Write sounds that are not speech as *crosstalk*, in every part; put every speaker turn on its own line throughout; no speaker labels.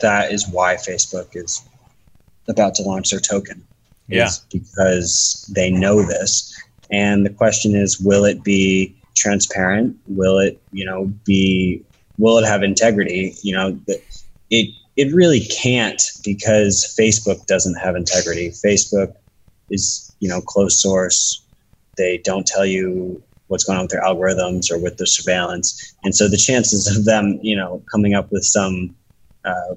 that is why Facebook is about to launch their token.
Yeah.
Because they know this. And the question is, will it be transparent? Will it, you know, be, will it have integrity? You know, it, it really can't because Facebook doesn't have integrity. Facebook is, you know, closed source. They don't tell you what's going on with their algorithms or with their surveillance. And so the chances of them, you know, coming up with some uh,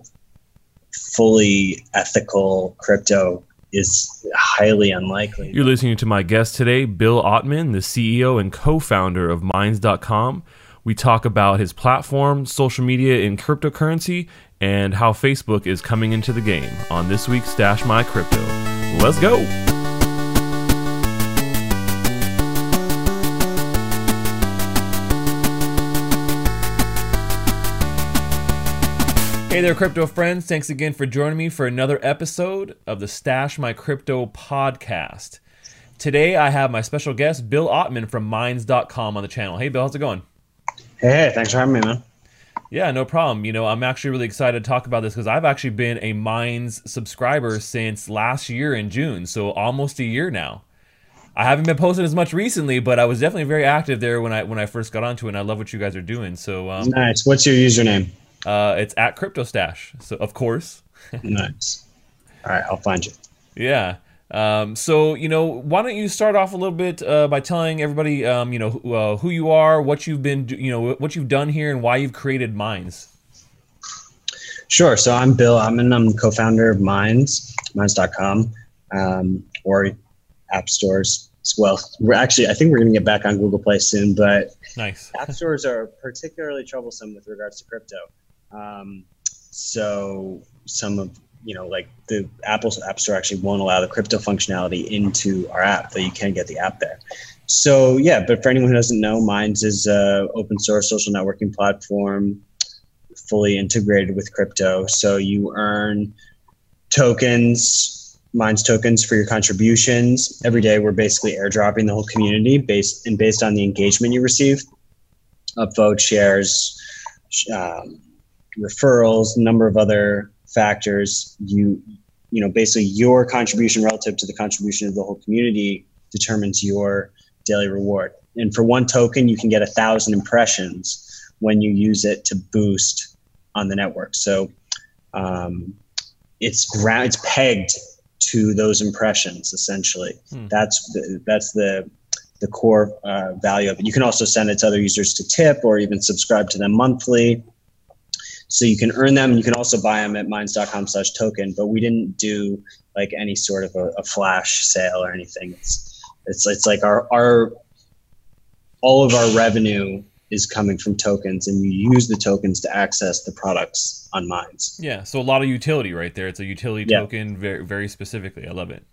fully ethical crypto is highly unlikely.
You're listening to my guest today, Bill Ottman, the CEO and co founder of Minds.com. We talk about his platform, social media, and cryptocurrency, and how Facebook is coming into the game on this week's Stash My Crypto. Let's go! Hey there, crypto friends. Thanks again for joining me for another episode of the Stash My Crypto podcast. Today, I have my special guest, Bill Ottman from Minds.com on the channel. Hey, Bill, how's it going?
Hey, thanks for having me, man.
Yeah, no problem. You know, I'm actually really excited to talk about this because I've actually been a Minds subscriber since last year in June, so almost a year now. I haven't been posting as much recently, but I was definitely very active there when I when I first got onto it, and I love what you guys are doing. So um,
nice. What's your username?
Uh, it's at CryptoStash. So of course. *laughs*
nice. All right, I'll find you.
Yeah. Um, so you know, why don't you start off a little bit uh, by telling everybody, um, you know, who, uh, who you are, what you've been, you know, what you've done here, and why you've created Minds.
Sure. So I'm Bill. I'm an I'm co-founder of Minds, Minds.com, um, or app stores as well. We're actually, I think we're going to get back on Google Play soon, but
nice.
app stores are particularly troublesome with regards to crypto. Um, so some of you know like the Apple App Store actually won't allow the crypto functionality into our app, though you can get the app there. So yeah, but for anyone who doesn't know, Minds is a open source social networking platform, fully integrated with crypto. So you earn tokens, Minds tokens for your contributions. Every day, we're basically airdropping the whole community based and based on the engagement you receive, upvote shares. Um, referrals, number of other factors. You, you know, basically your contribution relative to the contribution of the whole community determines your daily reward. And for one token, you can get a thousand impressions when you use it to boost on the network. So um, it's ground, it's pegged to those impressions essentially. Hmm. That's the, that's the the core uh, value of it. You can also send it to other users to tip or even subscribe to them monthly. So you can earn them. You can also buy them at minds.com slash token, but we didn't do like any sort of a, a flash sale or anything. It's, it's, it's like our, our, all of our revenue is coming from tokens and you use the tokens to access the products on Minds
Yeah. So a lot of utility right there. It's a utility yeah. token very, very specifically. I love it.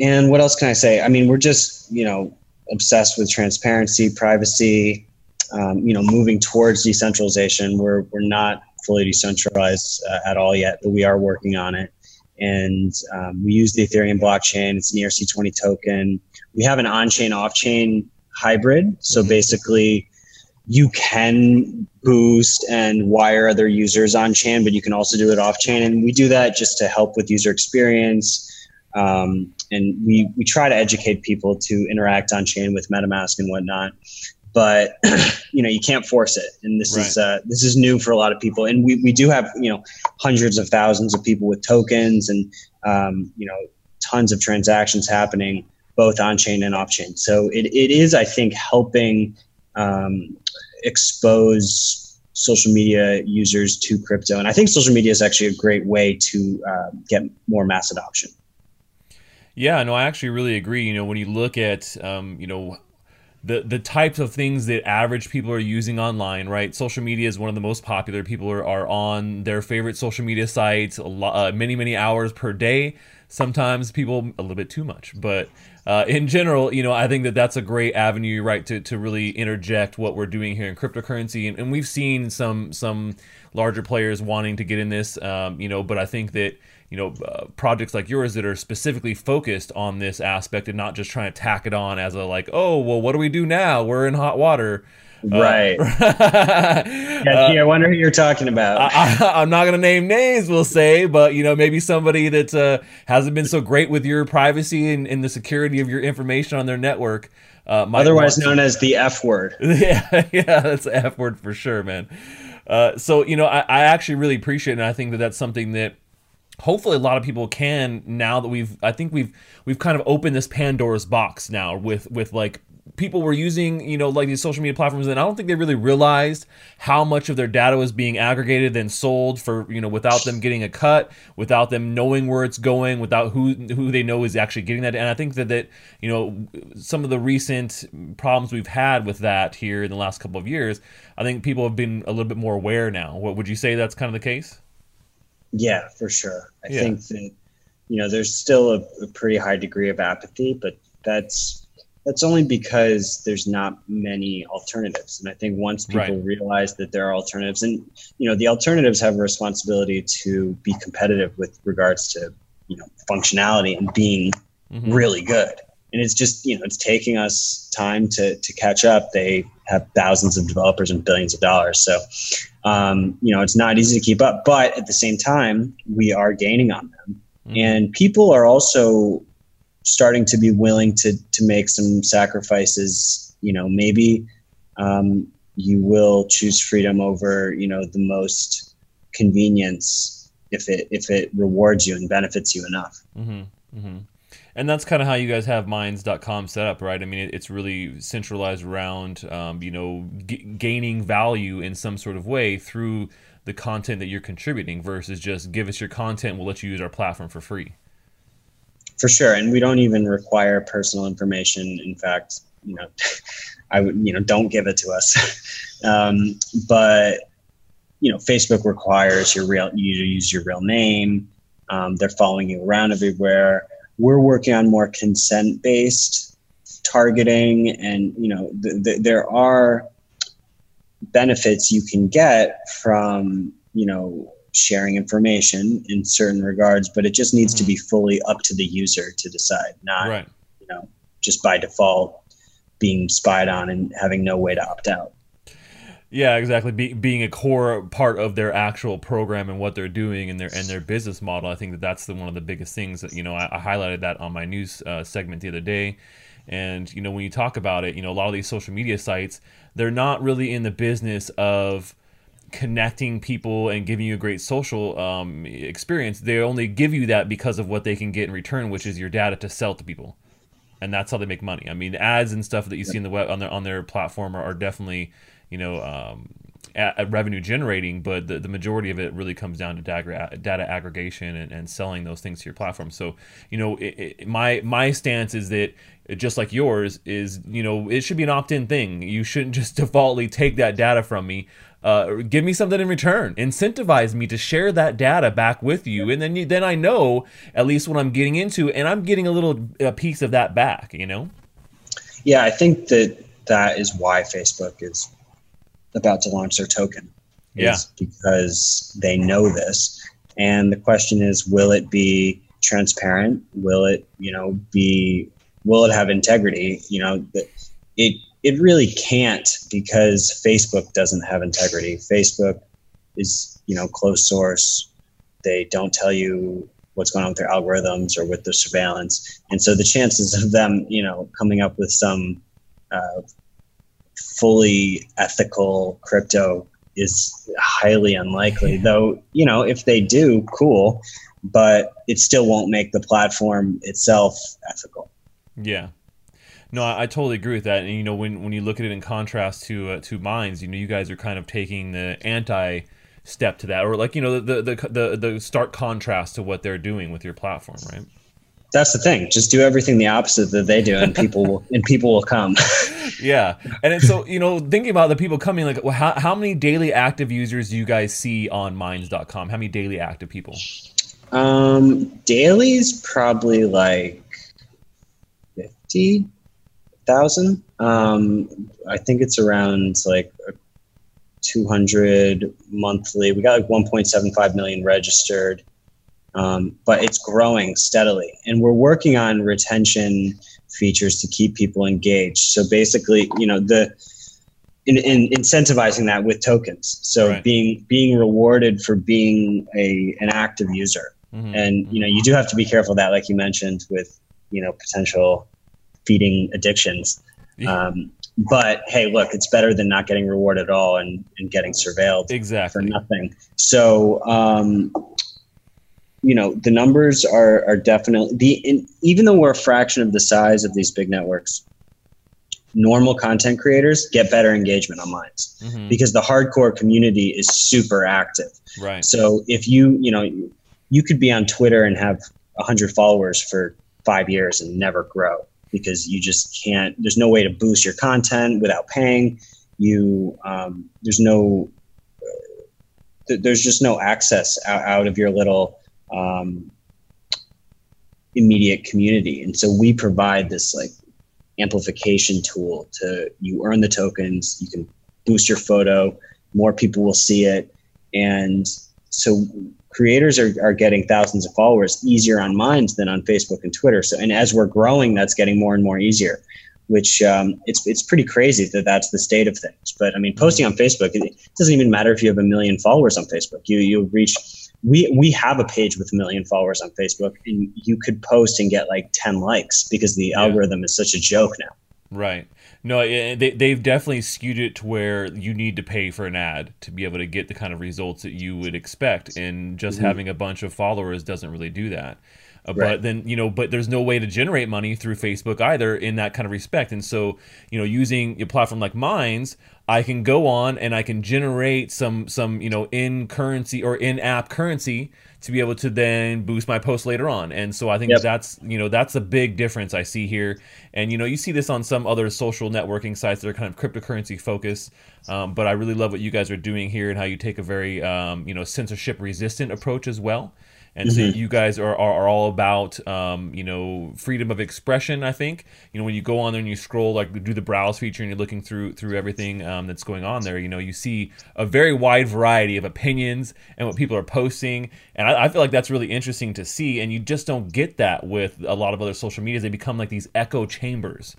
And what else can I say? I mean, we're just, you know, obsessed with transparency, privacy, um, you know, moving towards decentralization. We're, we're not fully decentralized uh, at all yet, but we are working on it. And um, we use the Ethereum blockchain. It's an ERC20 token. We have an on-chain, off-chain hybrid. So mm-hmm. basically, you can boost and wire other users on chain, but you can also do it off chain. And we do that just to help with user experience. Um, and we, we try to educate people to interact on chain with MetaMask and whatnot but *clears throat* you know you can't force it. And this right. is uh, this is new for a lot of people. And we, we do have you know hundreds of thousands of people with tokens and um, you know tons of transactions happening both on chain and off chain so it, it is i think helping um, expose social media users to crypto. And i think social media is actually a great way to uh, get more mass adoption.
Yeah, no, I actually really agree. You know, when you look at, um, you know, the the types of things that average people are using online, right? Social media is one of the most popular. People are, are on their favorite social media sites a lot, uh, many many hours per day. Sometimes people a little bit too much, but uh, in general, you know, I think that that's a great avenue, right, to, to really interject what we're doing here in cryptocurrency, and, and we've seen some some larger players wanting to get in this, um, you know, but I think that you know uh, projects like yours that are specifically focused on this aspect and not just trying to tack it on as a like oh well what do we do now? We're in hot water
Right. *laughs* Uh, yeah, I wonder who you're talking about.
I, am *laughs* not going to name names, we'll say, but you know, maybe somebody that uh, hasn't been so great with your privacy and, and, the security of your information on their network.
Uh, Otherwise known as the F word. *laughs*
Yeah, yeah, that's the F word for sure, man. Uh, so you know, I, I actually really appreciate it, and I think that that's something that hopefully a lot of people can now that we've I think we've we've kind of opened this Pandora's box now with with like people were using you know like these social media platforms and i don't think they really realized how much of their data was being aggregated and sold for you know without them getting a cut without them knowing where it's going without who who they know is actually getting that and i think that that you know some of the recent problems we've had with that here in the last couple of years i think people have been a little bit more aware now what would you say that's kind of the case
yeah, for sure. I yeah. think that you know there's still a, a, pretty high degree of apathy, but that's that's only because there's not many alternatives. And I think once people right. realize that there are alternatives, and you know the alternatives have a responsibility to be competitive with regards to you know functionality and being mm-hmm. really good. And it's just you know it's taking us time to to catch up. They have thousands of developers and billions of dollars, so um, you know, it's not easy to keep up, but at the same time, we are gaining on them. Mm-hmm. And people are also starting to be willing to, to make some sacrifices. You know, maybe um, you will choose freedom over, you know, the most convenience if it, if it rewards you and benefits you enough.
Mm-hmm. Mm-hmm and that's kind of how you guys have minds.com set up right i mean it's really centralized around um, you know g- gaining value in some sort of way through the content that you're contributing versus just give us your content we'll let you use our platform for free
for sure. And we don't even require personal information. In fact you know *laughs* i would you know don't give it to us. *laughs* Um, but you know facebook requires your real you to use your real name. Um, they're following you around everywhere. We're working on more consent based targeting. And you know th- th- there are benefits you can get from you know sharing information in certain regards but it just needs mm-hmm. to be fully up to the user to decide not right. you know just by default being spied on and having no way to opt out
yeah, exactly. Be, being a core part of their actual program and what they're doing and their and their business model, I think that that's the, one of the biggest things that you know I, I highlighted that on my news uh, segment the other day. And you know when you talk about it, you know a lot of these social media sites, they're not really in the business of connecting people and giving you a great social um, experience. They only give you that because of what they can get in return, which is your data to sell to people, and that's how they make money. I mean, ads and stuff that you see in the web on their on their platform are, are definitely you know, um, revenue generating, but the, the majority of it really comes down to data, data aggregation and, and selling those things to your platform. So, you know, it, it, my my stance is that just like yours is, you know, it should be an opt-in thing. You shouldn't just *laughs* defaultly take that data from me. Uh, give me something in return. Incentivize me to share that data back with you, and then you, then I know at least what I'm getting into, and I'm getting a little a piece of that back. You know.
Yeah, I think that that is why Facebook is about to launch their token.
Yeah.
Because they know this. And the question is, will it be transparent? Will it, you know, be, will it have integrity? You know, it, it really can't because Facebook doesn't have integrity. Facebook is, you know, closed source. They don't tell you what's going on with their algorithms or with the surveillance. And so the chances of them, you know, coming up with some uh, fully ethical crypto is highly unlikely. Though, you know, if they do, cool, but it still won't make the platform itself ethical.
Yeah. No, I, I totally agree with that. And you know, when when you look at it in contrast to uh, to Minds, you know, you guys are kind of taking the anti step to that, or like you know, the the the the stark contrast to what they're doing with your platform, right?
that's the thing. Just do everything the opposite that they do, and people will and people will come. *laughs*
yeah, and so you know, thinking about the people coming, like, well, how how many daily active users do you guys see on Minds.com? How many daily active people?
Um, dailies probably like fifty thousand. Um, I think it's around like 200 monthly. We got like 1.75 million registered um, but it's growing steadily. And we're working on retention features to keep people engaged. So basically, you know, the in, in incentivizing that with tokens. So right. being being rewarded for being a an active user, mm-hmm. and you know you do have to be careful that, like you mentioned, with you know potential feeding addictions. Yeah. Um, but hey, look, it's better than not getting rewarded at all and, and getting surveilled
exactly
for nothing. So um, you know the numbers are are definitely the in, even though we're a fraction of the size of these big networks normal content creators get better engagement on Minds mm-hmm. because the hardcore community is super active.
Right.
So if you, you know, you could be on Twitter and have 100 followers for five years and never grow because you just can't, there's no way to boost your content without paying. You, um, there's no, uh, there's just no access out, out of your little um, immediate community. And so we provide this like amplification tool to you earn the tokens, you can boost your photo, more people will see it. And so creators are, are getting thousands of followers easier on Minds than on Facebook and Twitter. So, and as we're growing, that's getting more and more easier, which um, it's, it's pretty crazy that that's the state of things. But I mean, posting on Facebook, it doesn't even matter if you have a million followers on Facebook, you, you reach we we have a page with a million followers on Facebook, and you could post and get like ten likes because the yeah. algorithm is such a joke now.
Right. No, they they've definitely skewed it to where you need to pay for an ad to be able to get the kind of results that you would expect, and just mm-hmm. having a bunch of followers doesn't really do that. Uh, right. But then you know, but there's no way to generate money through Facebook either in that kind of respect. And so you know, using a platform like Minds, I can go on and I can generate some some you know in currency or in app currency to be able to then boost my post later on. And so I think yep. that's you know that's a big difference I see here. And you know you see this on some other social networking sites that are kind of cryptocurrency focused. Um, but I really love what you guys are doing here and how you take a very um, you know censorship resistant approach as well and mm-hmm. so you guys are, are, are all about um, you know freedom of expression i think. You know when you go on there and you scroll like do the browse feature and you're looking through through everything um, that's going on there you know you see a very wide variety of opinions and what people are posting. And I, I feel like that's really interesting to see. And you just don't get that with a lot of other social medias. They become like these echo chambers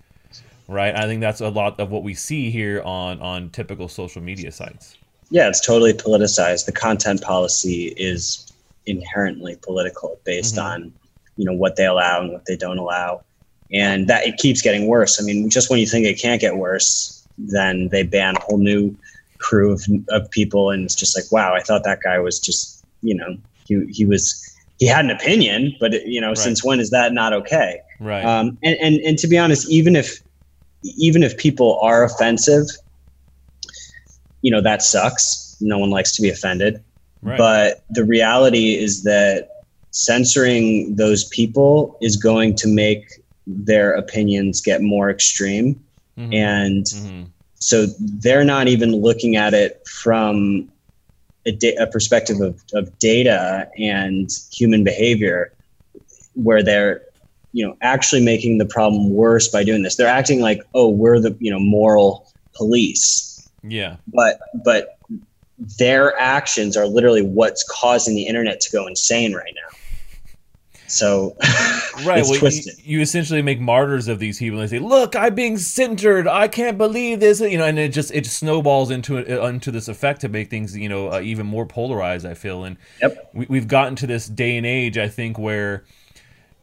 right? I think that's a lot of what we see here on on typical social media sites.
Yeah it's totally politicized. The content policy is inherently political based mm-hmm. on you know what they allow and what they don't allow. And that it keeps getting worse. I mean just when you think it can't get worse then they ban a whole new crew of, of people. And it's just like wow i thought that guy was just you know he, he was he had an opinion but you know right. since when is that not okay?
Right.
Um, and, and and to be honest even if even if people are offensive you know that sucks. No one likes to be offended but the reality is that censoring those people is going to make their opinions get more extreme. Mm-hmm. And mm-hmm. so they're not even looking at it from a, da- a perspective of, of data and human behavior, where they're you know actually making the problem worse by doing this they're acting like oh we're the you know moral police
yeah
but but their actions are literally what's causing the internet to go insane right now. So, *laughs*
right, well, you, you, essentially make martyrs of these people. And they say, "Look, I'm being centered. I can't believe this." You know, and it just it snowballs into it uh, into this effect to make things you know uh, even more polarized. I feel, and
yep.
we, we've gotten to this day and age. I think where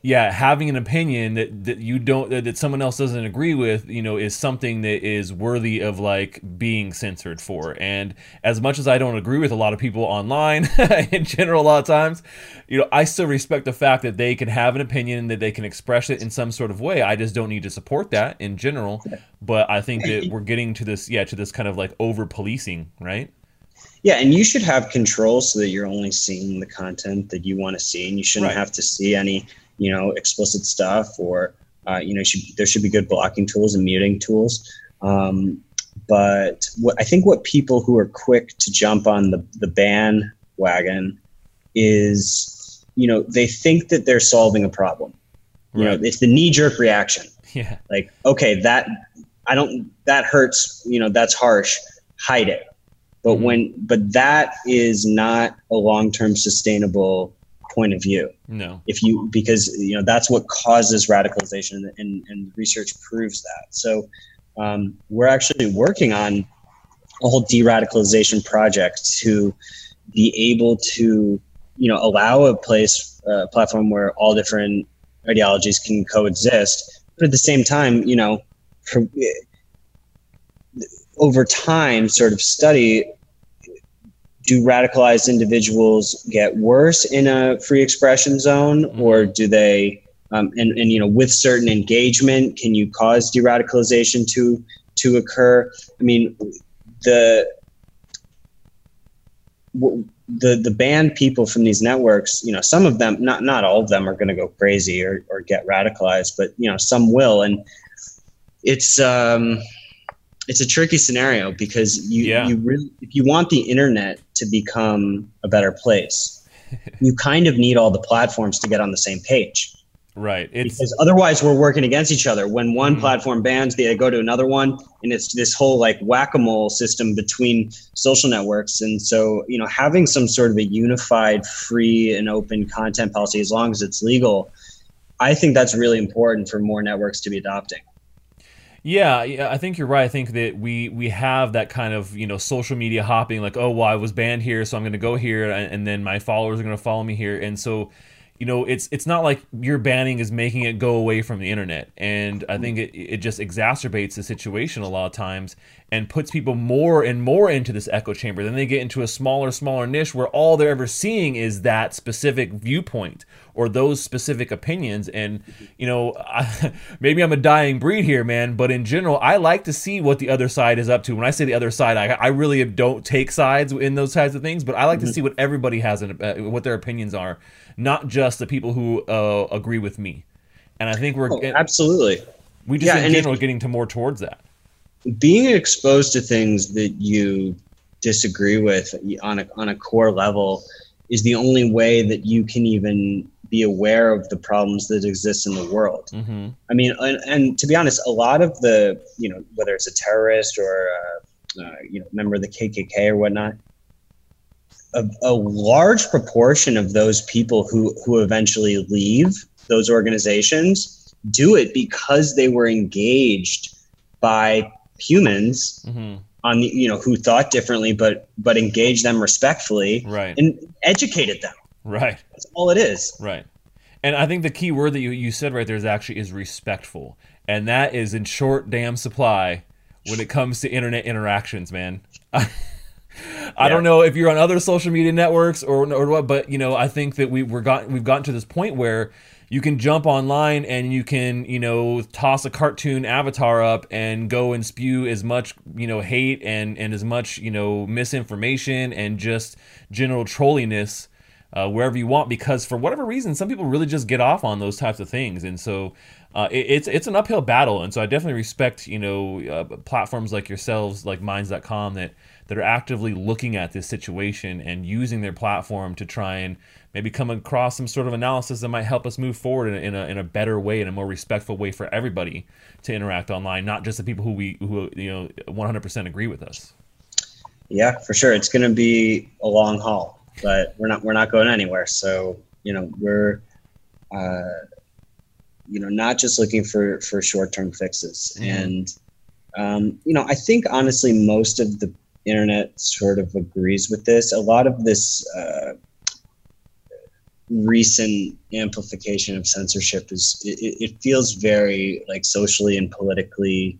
yeah, having an opinion that, that you don't that someone else doesn't agree with, you know, is something that is worthy of like being censored for. And as much as I don't agree with a lot of people online *laughs* in general, a lot of times, you know, I still respect the fact that they can have an opinion that they can express it in some sort of way. I just don't need to support that in general. But I think that we're getting to this, yeah, to this kind of like over policing, right?
Yeah, and you should have control so that you're only seeing the content that you want to see, and you shouldn't right. have to see any you know explicit stuff or uh, you know should, there should be good blocking tools and muting tools. Um, but what, i think what people who are quick to jump on the, the ban wagon is you know they think that they're solving a problem. You right. know it's the knee-jerk reaction.
Yeah.
Like okay that i don't that hurts you know that's harsh hide it. But mm-hmm. when but that is not a long-term sustainable point of view.
No.
If you because you know that's what causes radicalization, and, and research proves that. So um, we're actually working on a whole de-radicalization project to be able to you know allow a place uh, platform where all different ideologies can coexist but at the same time you know for, over time sort of study do radicalized individuals get worse in a free expression zone? Mm-hmm. or do they um, and, and you know with certain engagement can you cause de-radicalization to to occur? I mean the the the banned people from these networks you know some of them not not all of them are going to go crazy or, or get radicalized but you know some will. And it's um it's a tricky scenario because you yeah. you really if you want the internet to become a better place, *laughs* you kind of need all the platforms to get on the same page.
Right.
It's, because otherwise we're working against each other. When one mm-hmm. platform bans, they go to another one, and it's this whole like whack-a-mole system between social networks. And so, you know, having some sort of a unified, free and open content policy, as long as it's legal, I think that's really important for more networks to be adopting.
Yeah, I think you're right. I think that we we have that kind of you know social media hopping, like oh well I was banned here, so I'm going to go here, and, and then my followers are going to follow me here, and so you know it's it's not like your banning is making it go away from the internet. And i think it, it just exacerbates the situation a lot of times and puts people more and more into this echo chamber. Then they get into a smaller smaller niche where all they're ever seeing is that specific viewpoint or those specific opinions and you know *laughs* I, maybe i'm a dying breed here man but in general i like to see what the other side is up to when i say the other side i, I really don't take sides in those types of things but i like to mm-hmm. see what everybody has in, uh, what their opinions are not just the people who uh, agree with me. And I think we're
oh, absolutely
we just yeah, in general if, getting to more towards that.
Being exposed to things that you disagree with on a on a core level is the only way that you can even be aware of the problems that exist in the world. Mm-hmm. I mean, and, and, to be honest, a lot of the you know whether it's a terrorist or a, uh, you know member of the KKK or whatnot, a, a large proportion of those people who who eventually leave those organizations do it because they were engaged by humans mm-hmm. on the you know who thought differently but but engaged them respectfully
right
and educated them
right.
That's all it is.
Right. And i think the key word that you, you said right there is actually is respectful. And that is in short damn supply when it comes to internet interactions man. *laughs* I don't know if you're on other social media networks or or what, but you know, I think that we we're got we've gotten to this point where you can jump online and you can you know toss a cartoon avatar up and go and spew as much you know hate and and as much you know misinformation and just general trolliness uh, wherever you want because for whatever reason some people really just get off on those types of things and so uh, it, it's it's an uphill battle and so I definitely respect you know uh, platforms like yourselves like minds.com that that are actively looking at this situation and using their platform to try and maybe come across some sort of analysis that might help us move forward in a, in a, in a better way, in a more respectful way for everybody to interact online, not just the people who we who you know 100% agree with us.
Yeah, for sure. It's going to be a long haul, but we're not we're not going anywhere. So you know we're. Uh, you know, not just looking for for short term fixes, mm-hmm. and um, you know, I think honestly, most of the internet sort of agrees with this. A lot of this uh, recent amplification of censorship is it, it, feels very like socially and politically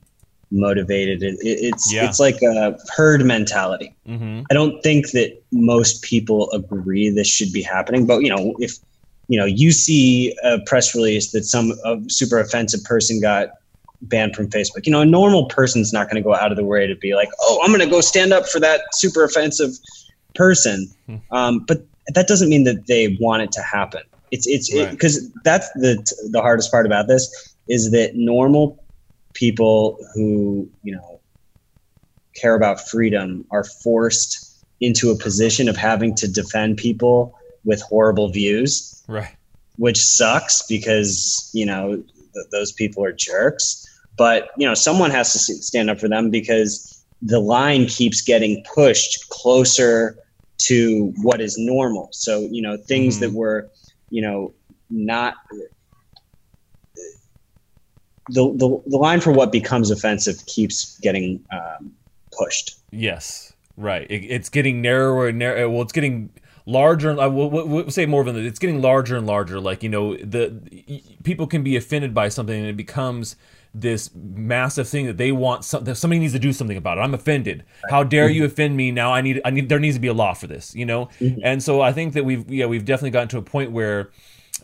motivated. It, it's yeah. it's like a herd mentality. Mm-hmm. I don't think that most people agree this should be happening, but you know if you know you see a press release that some a super offensive person got banned from Facebook. You know, a normal person's not going to go out of the way to be like, oh, I'm going to go stand up for that super offensive person. Hmm. Um, but that doesn't mean that they want it to happen. It's it's because right. it, that's the the hardest part about this is that normal people who you know care about freedom are forced into a position of having to defend people with horrible views.
Right.
Which sucks because you know th- those people are jerks but you know someone has to stand up for them because the line keeps getting pushed closer to what is normal so you know things mm-hmm. that were you know not the, the, the line for what becomes offensive keeps getting um, pushed.
Yes, right. It, it's getting narrower and narrower. Well, it's getting larger. I will we'll say more than that. It's getting larger and larger. Like you know, the people can be offended by something, and it becomes this massive thing that they want something somebody needs to do something about it i'm offended how dare you offend me now i need i need there needs to be a law for this you know mm-hmm. and so i think that we've yeah we've definitely gotten to a point where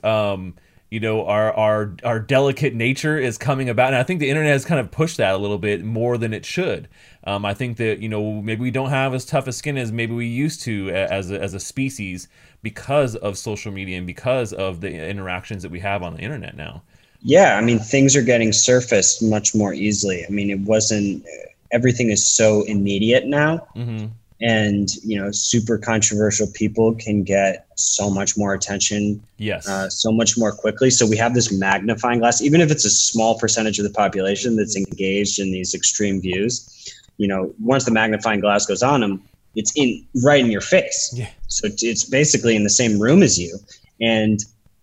um you know our our our delicate nature is coming about. And i think the internet has kind of pushed that a little bit more than it should. Um, i think that you know maybe we don't have as tough a skin as maybe we used to as a, as a species because of social media and because of the interactions that we have on the internet now.
Yeah i mean things are getting surfaced much more easily. I mean it wasn't everything is so immediate now. Mm-hmm and you know super controversial people can get so much more attention
yes.
uh, so much more quickly. So we have this magnifying glass even if it's a small percentage of the population that's engaged in these extreme views you know once the magnifying glass goes on them it's in right in your face.
Yeah.
so it's basically in the same room as you. And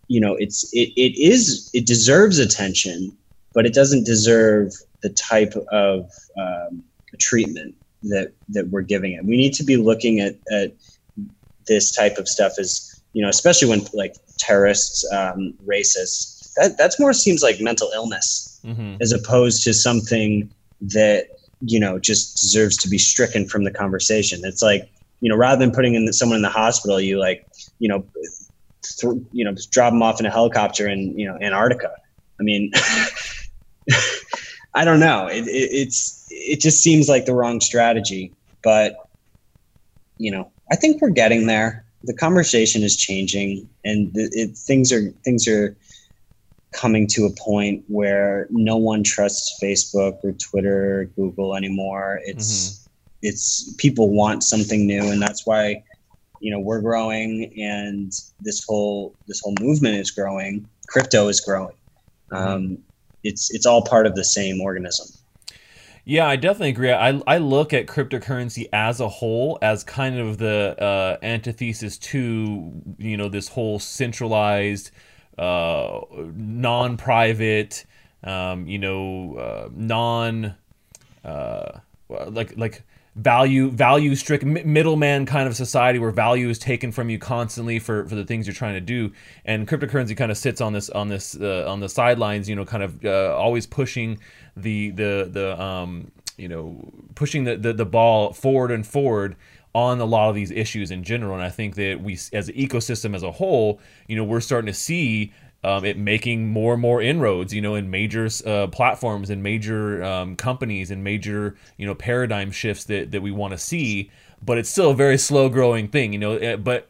you know it's it, it is it deserves attention but it doesn't deserve the type of um, treatment that that we're giving it. We need to be looking at at this type of stuff as you know, especially when like terrorists, um, racists. That that's more seems like mental illness mm-hmm. as opposed to something that you know just deserves to be stricken from the conversation. It's like you know, rather than putting in the, someone in the hospital, you like you know, th- you know, drop them off in a helicopter in you know Antarctica. I mean. *laughs* I don't know. It, it, it's it just seems like the wrong strategy, but you know, I think we're getting there. The conversation is changing, and it, things are things are coming to a point where no one trusts Facebook or Twitter or Google anymore. It's mm-hmm. it's people want something new, and that's why you know we're growing, and this whole this whole movement is growing. Crypto is growing. Mm-hmm. Um, it's it's all part of the same organism.
Yeah, I definitely agree. I, I look at cryptocurrency as a whole as kind of the uh, antithesis to you know this whole centralized, uh, non-private, um, you know, uh, non, uh, like like value value strict middleman kind of society where value is taken from you constantly for, for the things you're trying to do. And cryptocurrency kind of sits on this on this uh, on the sidelines you know kind of uh, always pushing the the the um you know pushing the, the the ball forward and forward on a lot of these issues in general. And i think that we as an ecosystem as a whole you know we're starting to see um, it making more and more inroads, you know, in major uh, platforms and major um, companies and major, you know, paradigm shifts that, that we want to see. But it's still a very slow growing thing, you know. Eh, but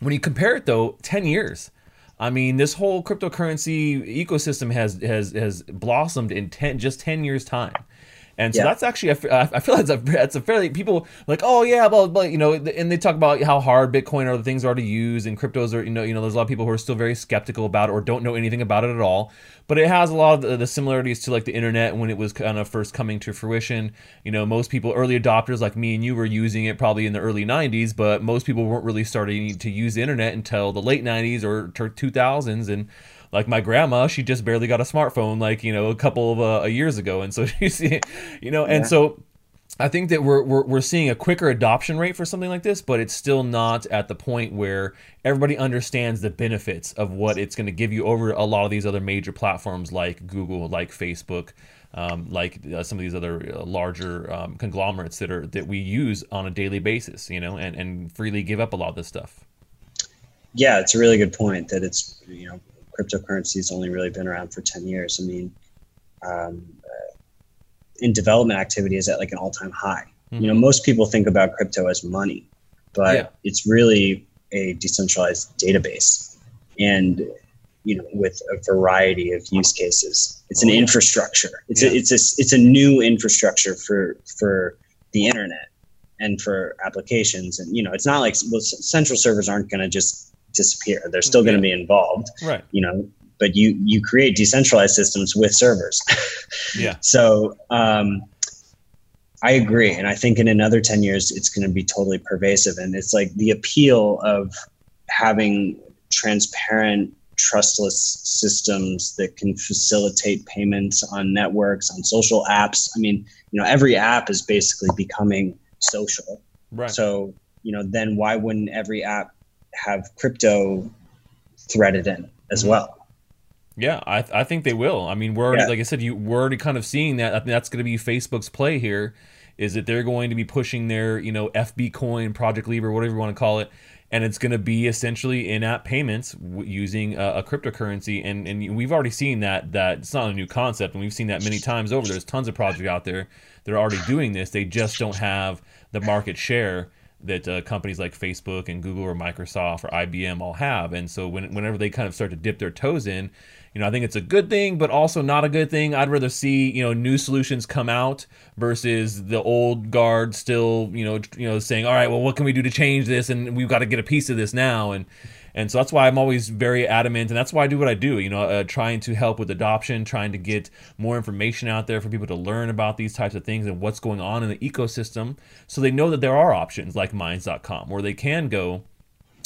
when you compare it though, 10 years, I mean, this whole cryptocurrency ecosystem has has has blossomed in 10 just 10 years time. And so yeah. that's actually, I feel *laughs* that's a, that's a fairly, people like, oh yeah, well, but you know, and they talk about how hard Bitcoin or the things are to use and cryptos are, you know, you know, there's a lot of people who are still very skeptical about it or don't know anything about it at all. But it has a lot of the, the similarities to like the internet when it was kind of first coming to fruition. You know, most people, early adopters like me and you were using it probably in the early 90s, but most people weren't really starting to use the internet until the late 90s or 2000s. And, like my grandma, she just barely got a smartphone like you know a couple of uh, years ago, and so *laughs* she's you know, and so I think that we're, we're we're seeing a quicker adoption rate for something like this, but it's still not at the point where everybody understands the benefits of what it's going to give you over a lot of these other major platforms like Google, like Facebook, um, like uh, some of these other uh, larger um, conglomerates that are that we use on a daily basis, you know, and and freely give up a lot of this stuff.
Yeah, it's a really good point that it's you know cryptocurrency has only really been around for 10 years. I mean, um, uh, in development activity is at like an all time high. Mm-hmm. You know, most people think about crypto as money, but yeah. it's really a decentralized database and, you know, with a variety of use cases. It's oh, an yeah. infrastructure. It's yeah. a, it's a, it's a new infrastructure for, for the internet and for applications. And, you know, it's not like well, central servers aren't going to just disappear. They're still going to be involved.
Right.
You know, but you you create decentralized systems with servers. *laughs*
yeah.
So um, I agree, and I think in another ten years it's going to be totally pervasive. And it's like the appeal of having transparent trustless systems that can facilitate payments on networks, on social apps. I mean, you know, every app is basically becoming social.
Right.
So, you know, then why wouldn't every app have crypto threaded in as
Mm-hmm.
well?
Yeah, I, I think they will. I mean, we're already,
Yeah.
like I said, you we're already kind of seeing that. I think that's going to be Facebook's play here, is that they're going to be pushing their you know FB Coin, Project Libra, whatever you want to call it, and it's going to be essentially in-app payments w- using a, a cryptocurrency. And and we've already seen that that it's not a new concept, and we've seen that many times over. There's tons of projects out there that are already doing this. They just don't have the market share that uh, companies like Facebook and Google or Microsoft or IBM all have. And so when, whenever they kind of start to dip their toes in, you know, I think it's a good thing, but also not a good thing. I'd rather see you know new solutions come out versus the old guard still you know you know saying, all right, well, what can we do to change this? And we've got to get a piece of this now. And and so that's why I'm always very adamant, and that's why I do what I do. You know, uh, trying to help with adoption, trying to get more information out there for people to learn about these types of things and what's going on in the ecosystem, so they know that there are options like Minds.com where they can go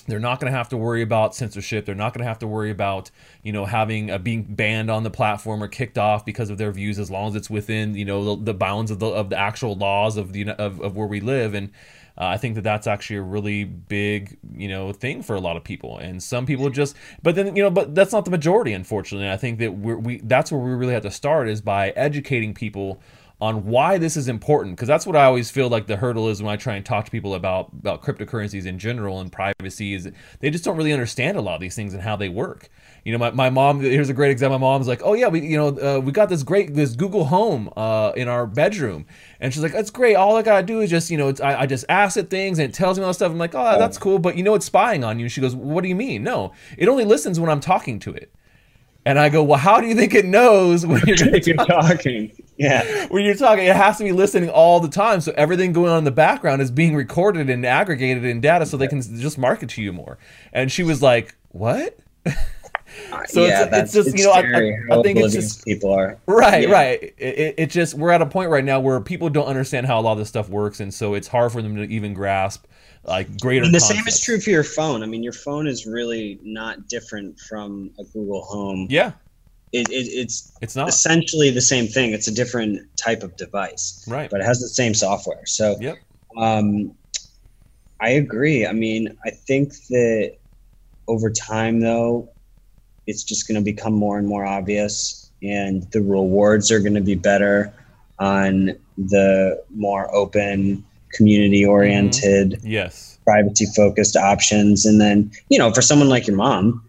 they're not going to have to worry about censorship. They're not going to have to worry about you know having uh, being banned on the platform or kicked off because of their views, as long as it's within you know the, the bounds of the of the actual laws of the of, of where we live. And uh, I think that that's actually a really big you know thing for a lot of people. And some people just, but then you know, but that's not the majority, unfortunately. And I think that we're, we that's where we really have to start is by educating people on why this is important because that's what I always feel like the hurdle is when I try and talk to people about about cryptocurrencies in general and privacy is they just don't really understand a lot of these things and how they work. You know, my, my mom here's a great example. My mom's like, "Oh yeah, we you know uh, we got this great this Google Home uh, in our bedroom," and she's like, "That's great. All I gotta do is just you know it's, I, I just ask it things and it tells me all this stuff." I'm like, "Oh, that's cool," but you know it's spying on you. She goes, "What do you mean? No, it only listens when I'm talking to it." And I go, well, how do you think it knows when you're
if you're talking, yeah,
when you're talking, it has to be listening all the time. So everything going on in the background is being recorded and aggregated in data so they can just market to you more. And she was like, what? *laughs* So
yeah,
it's- it's just, you know, I- I- I think it's just-
people are.
Right,
Yeah.
right. It, it, it just, we're at a point right now where people don't understand how a lot of this stuff works. And so it's hard for them to even grasp like greater
And the same is true for your phone. I mean, your phone is really not different from a Google Home.
Yeah,
It, it, it's
it's not.
essentially the same thing. It's a different type of device,
Right.
but it has the same software. So,
Yep.
um, I agree. I mean, I think that over time, though, it's just going to become more and more obvious, and the rewards are going to be better on the more open, community oriented mm-hmm.
Yes.
privacy focused options. And then, you know, for someone like your mom,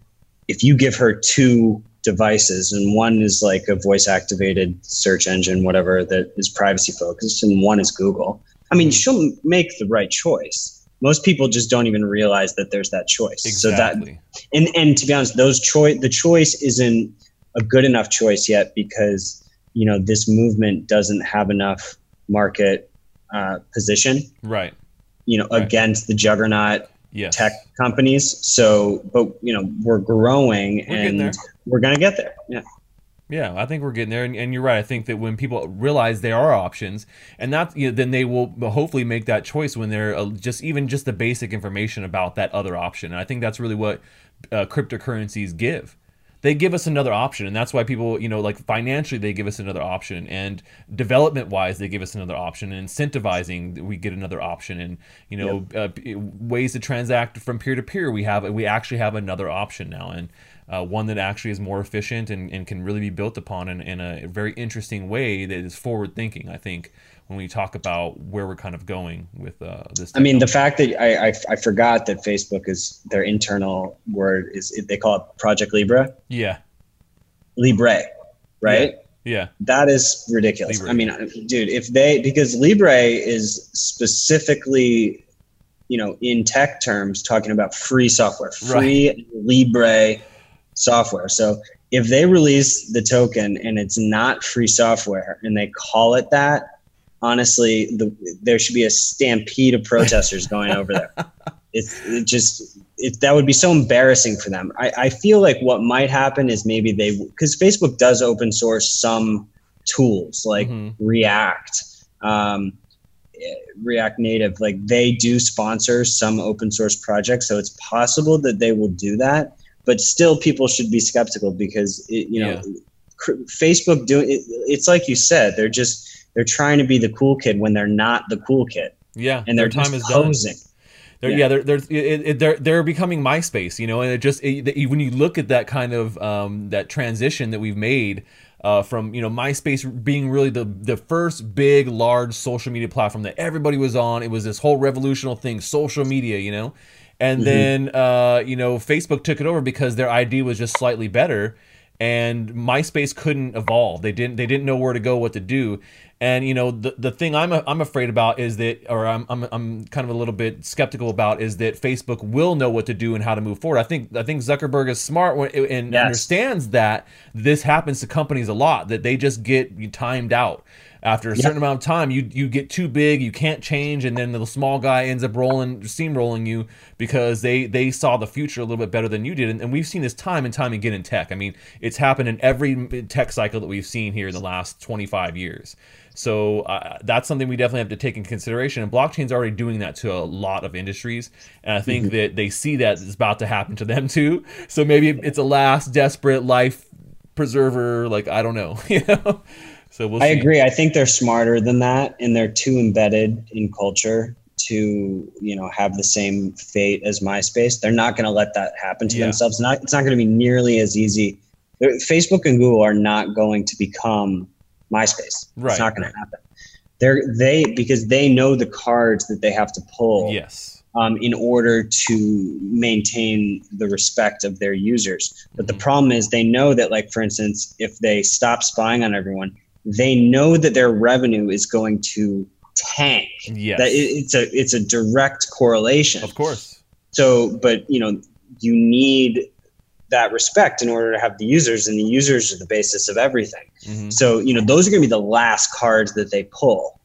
if you give her two devices and one is like a voice activated search engine, whatever that is privacy focused, and one is Google, I mean, she'll make the right choice. Most people just don't even realize that there's that choice. Exactly. So that, and, and to be honest, those choice, the choice isn't a good enough choice yet because, you know, this movement doesn't have enough market uh, position
right.
you know
Right.
against the juggernaut
Yes.
tech companies so but you know we're growing
We're
and we're gonna get there yeah
Yeah, I think we're getting there, and, and you're right. I think that when people realize there are options, and that you know, then they will hopefully make that choice when they're uh, just even just the basic information about that other option. And I think that's really what uh, cryptocurrencies give. They give us another option, and that's why people, you know, like financially, they give us another option, and development-wise, they give us another option, and incentivizing, we get another option, and you know, uh, ways to transact from peer to peer, we have we actually have another option now, and uh, one that actually is more efficient and, and can really be built upon in, in a very interesting way that is forward thinking. I think when we talk about where we're kind of going with uh, this.
i mean the fact that I, I i forgot that facebook is their internal word is they call it project libra
yeah,
libre right
yeah,
that is ridiculous
Libre.
i mean dude if they because libre is specifically you know in tech terms talking about free software free libre software. So if they release the token and it's not free software and they call it that honestly the, there should be a stampede of protesters *laughs* going over there. It's it just it, that would be so embarrassing for them. I, I feel like what might happen is maybe they because facebook does open source some tools like
Mhm.
react um, react native. Like they do sponsor some open source projects so it's possible that they will do that but still people should be skeptical because it, you know yeah. Facebook doing it, it's like you said they're just they're trying to be the cool kid when they're not the cool kid.
Yeah,
and their time is posing. Done.
They're, yeah. yeah, they're they're it, it, they're they're becoming MySpace, you know, and it just it, when you look at that kind of um, that transition that we've made uh, from you know MySpace being really the the first big large social media platform that everybody was on. It was this whole revolutionary thing, social media, you know, and mm-hmm. then uh, you know Facebook took it over because their ID was just slightly better, and MySpace couldn't evolve. They didn't they didn't know where to go, what to do, and you know, the the thing I'm I'm afraid about is that, or I'm I'm I'm kind of a little bit skeptical about is that Facebook will know what to do and how to move forward. I think I think Zuckerberg is smart and yes. understands that this happens to companies a lot that they just get timed out after a yep. certain amount of time you you get too big you can't change and then the small guy ends up rolling steamrolling you because they they saw the future a little bit better than you did. And, and, we've seen this time and time again in tech. I mean it's happened in every tech cycle that we've seen here in the last 25 years. So uh, that's something we definitely have to take in consideration. And blockchain's already doing that to a lot of industries. And i think mm-hmm. that they see that it's about to happen to them *laughs* too. So maybe it's a last desperate life preserver like i don't know *laughs* you know
so we'll I agree. I think they're smarter than that, and they're too embedded in culture to you know have the same fate as MySpace. They're not going to let that happen to yeah. themselves. Not it's not going to be nearly as easy. Facebook and Google are not going to become MySpace. Right. It's not going to happen. They're they because they know the cards that they have to pull.
Yes.
Um, in order to maintain the respect of their users. But mm-hmm. the problem is they know that, like for instance, if they stop spying on everyone, they know that their revenue is going to tank.
Yes.
That it's a it's a direct correlation.
Of course.
So, but you know, you need that respect in order to have the users, and the users are the basis of everything. Mm-hmm. So, you know, those are going to be the last cards that they pull.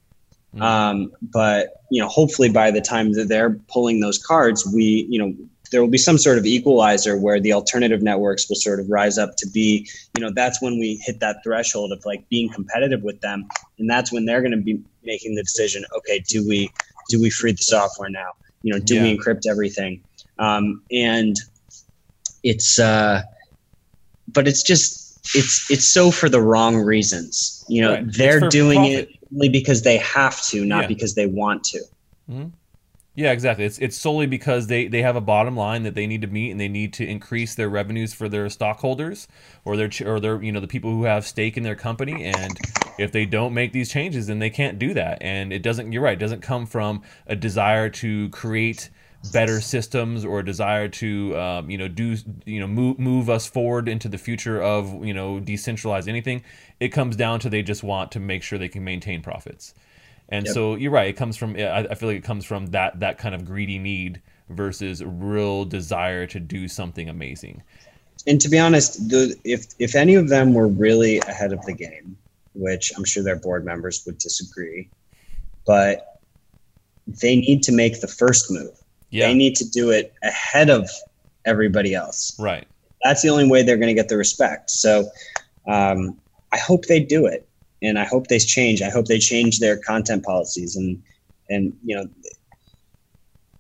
Mm-hmm. Um, but you know, hopefully by the time that they're pulling those cards, we, you know, there will be some sort of equalizer where the alternative networks will sort of rise up to be, you know, that's when we hit that threshold of like being competitive with them. And that's when they're going to be making the decision, okay, do we, do we free the software now? You know, do yeah. we encrypt everything? Um, and it's, uh, but it's just, it's, it's so for the wrong reasons. You know, right. they're doing profit. it only because they have to, not yeah. because they want to.
Mm-hmm. Yeah, exactly. It's it's solely because they they have a bottom line that they need to meet, and they need to increase their revenues for their stockholders or their or their you know the people who have stake in their company. And if they don't make these changes, then they can't do that. And it doesn't. You're right. It doesn't come from a desire to create better systems or a desire to um, you know do you know move move us forward into the future of you know decentralize anything. It comes down to they just want to make sure they can maintain profits. And yep. so you're right. It comes from. I, feel like it comes from that that kind of greedy need versus real desire to do something amazing.
And to be honest, the, if if any of them were really ahead of the game, which I'm sure their board members would disagree, but they need to make the first move. Yeah. They need to do it ahead of everybody else.
Right.
That's the only way they're going to get the respect. So um, I hope they do it and I hope they change. I hope they change their content policies and and you know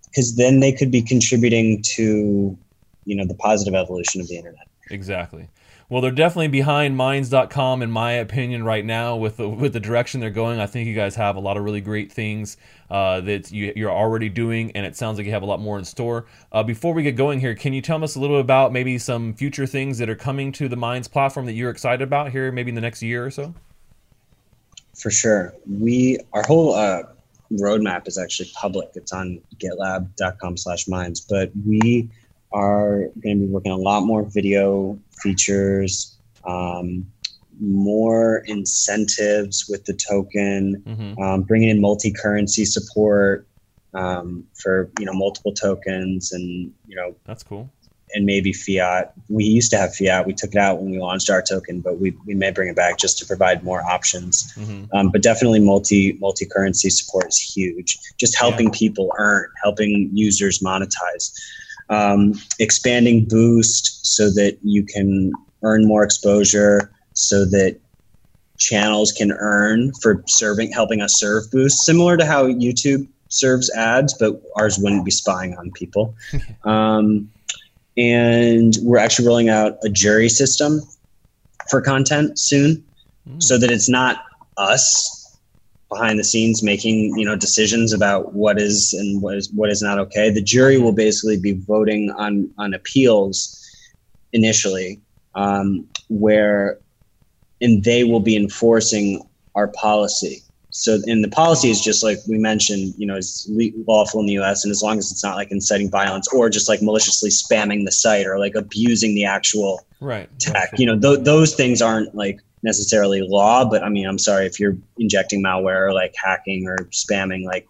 because then they could be contributing to you know the positive evolution of the internet.
Exactly. Well, they're definitely behind Minds.com in my opinion right now with the, with the direction they're going. I think you guys have a lot of really great things uh, that you, are already doing, and it sounds like you have a lot more in store. Uh, before we get going here, can you tell us a little bit about maybe some future things that are coming to the Minds platform that you're excited about here, maybe in the next year or so?
For sure. We our whole uh, roadmap is actually public. It's on gitlab.com slash minds. But we are going to be working a lot more video features, um, more incentives with the token, mm-hmm. um, bringing in multi-currency support um, for you know multiple tokens, and you know
that's cool
and maybe fiat. We used to have fiat. We took it out when we launched our token, but we, we may bring it back just to provide more options. Mm-hmm. Um, but definitely multi multi currency support is huge. Just helping yeah. people earn, helping users monetize, um, expanding Boost so that you can earn more exposure, so that channels can earn for serving helping us serve Boost, similar to how YouTube serves ads, but ours wouldn't be spying on people. *laughs* Um, and we're actually rolling out a jury system for content soon, mm. so that it's not us behind the scenes making you know decisions about what is and what is what is not okay. The jury will basically be voting on on appeals initially, um, where and they will be enforcing our policy. So, and the policy is just like we mentioned, you know, is lawful in the U.S. and as long as it's not like inciting violence or just like maliciously spamming the site or like abusing the actual
right
tech, you know, th- those things aren't like necessarily law. But I mean, I'm sorry if you're injecting malware or like hacking or spamming, like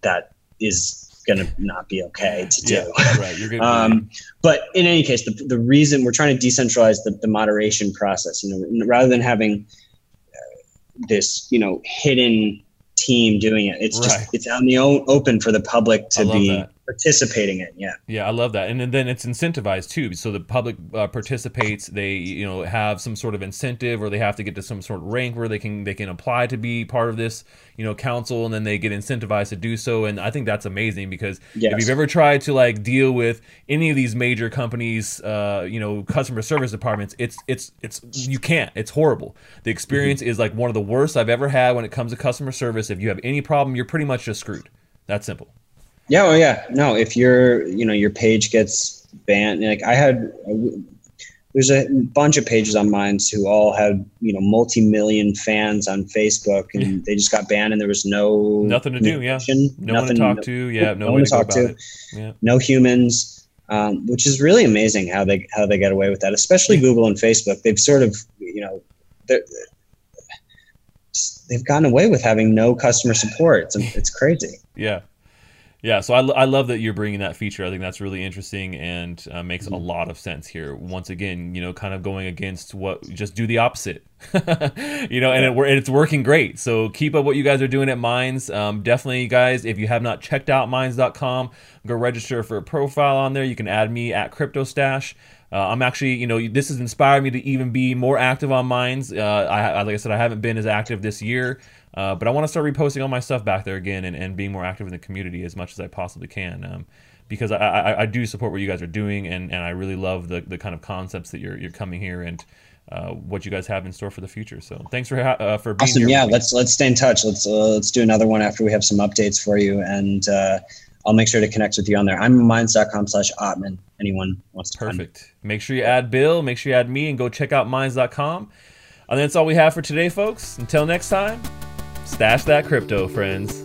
that is going to not be okay to do.
Yeah, right. You're
um, but in any case, the, the reason we're trying to decentralize the, the moderation process, you know, rather than having this you know hidden team doing it. It's right. just it's out in the open for the public to be that participating in. Yeah.
Yeah, I love that. And then it's incentivized too. So the public uh, participates. They you know have some sort of incentive, or they have to get to some sort of rank where they can they can apply to be part of this you know council, and then they get incentivized to do so. And I think that's amazing because yes. if you've ever tried to like deal with any of these major companies, uh, you know, customer service departments, it's it's it's you can't. It's horrible. The experience mm-hmm. is like one of the worst I've ever had when it comes to customer service. If you have any problem, you're pretty much just screwed. That's simple.
Yeah, oh yeah. No, if your you know your page gets banned, like I had, there's a bunch of pages on mine who all had you know multi-million fans on Facebook, and they just got banned, and there was no
nothing to do. Yeah, no nothing, one to talk no, to. Yeah, no, no one to talk to.
Yeah. No humans. Um, which is really amazing how they how they get away with that, especially Google and Facebook. They've sort of you know they've gotten away with having no customer support. It's, it's crazy.
Yeah, yeah, so I, I love that you're bringing that feature. I think that's really interesting and uh, makes mm-hmm. a lot of sense here. Once again, you know, kind of going against what just do the opposite, *laughs* you know, and it, it's working great. So keep up what you guys are doing at Minds. Um, definitely, guys, if you have not checked out Minds.com, go register for a profile on there. You can add me at CryptoStash. Uh, I'm actually, you know, this has inspired me to even be more active on Minds. Uh, I, like I said, I haven't been as active this year. Uh, but I want to start reposting all my stuff back there again and, and being more active in the community as much as I possibly can. Um, because I, I, I, do support what you guys are doing and, and I really love the, the kind of concepts that you're, you're coming here and uh, what you guys have in store for the future. So thanks for ha- uh, for being
awesome.
here.
Yeah, let's let's stay in touch. Let's uh, let's do another one after we have some updates for you, and uh, I'll make sure to connect with you on there. I'm minds.com slash Ottman. Anyone wants to
perfect. Make sure you add Bill. Make sure you add me, and go check out minds.com. And that's all we have for today, folks. Until next time. Stash that crypto, friends.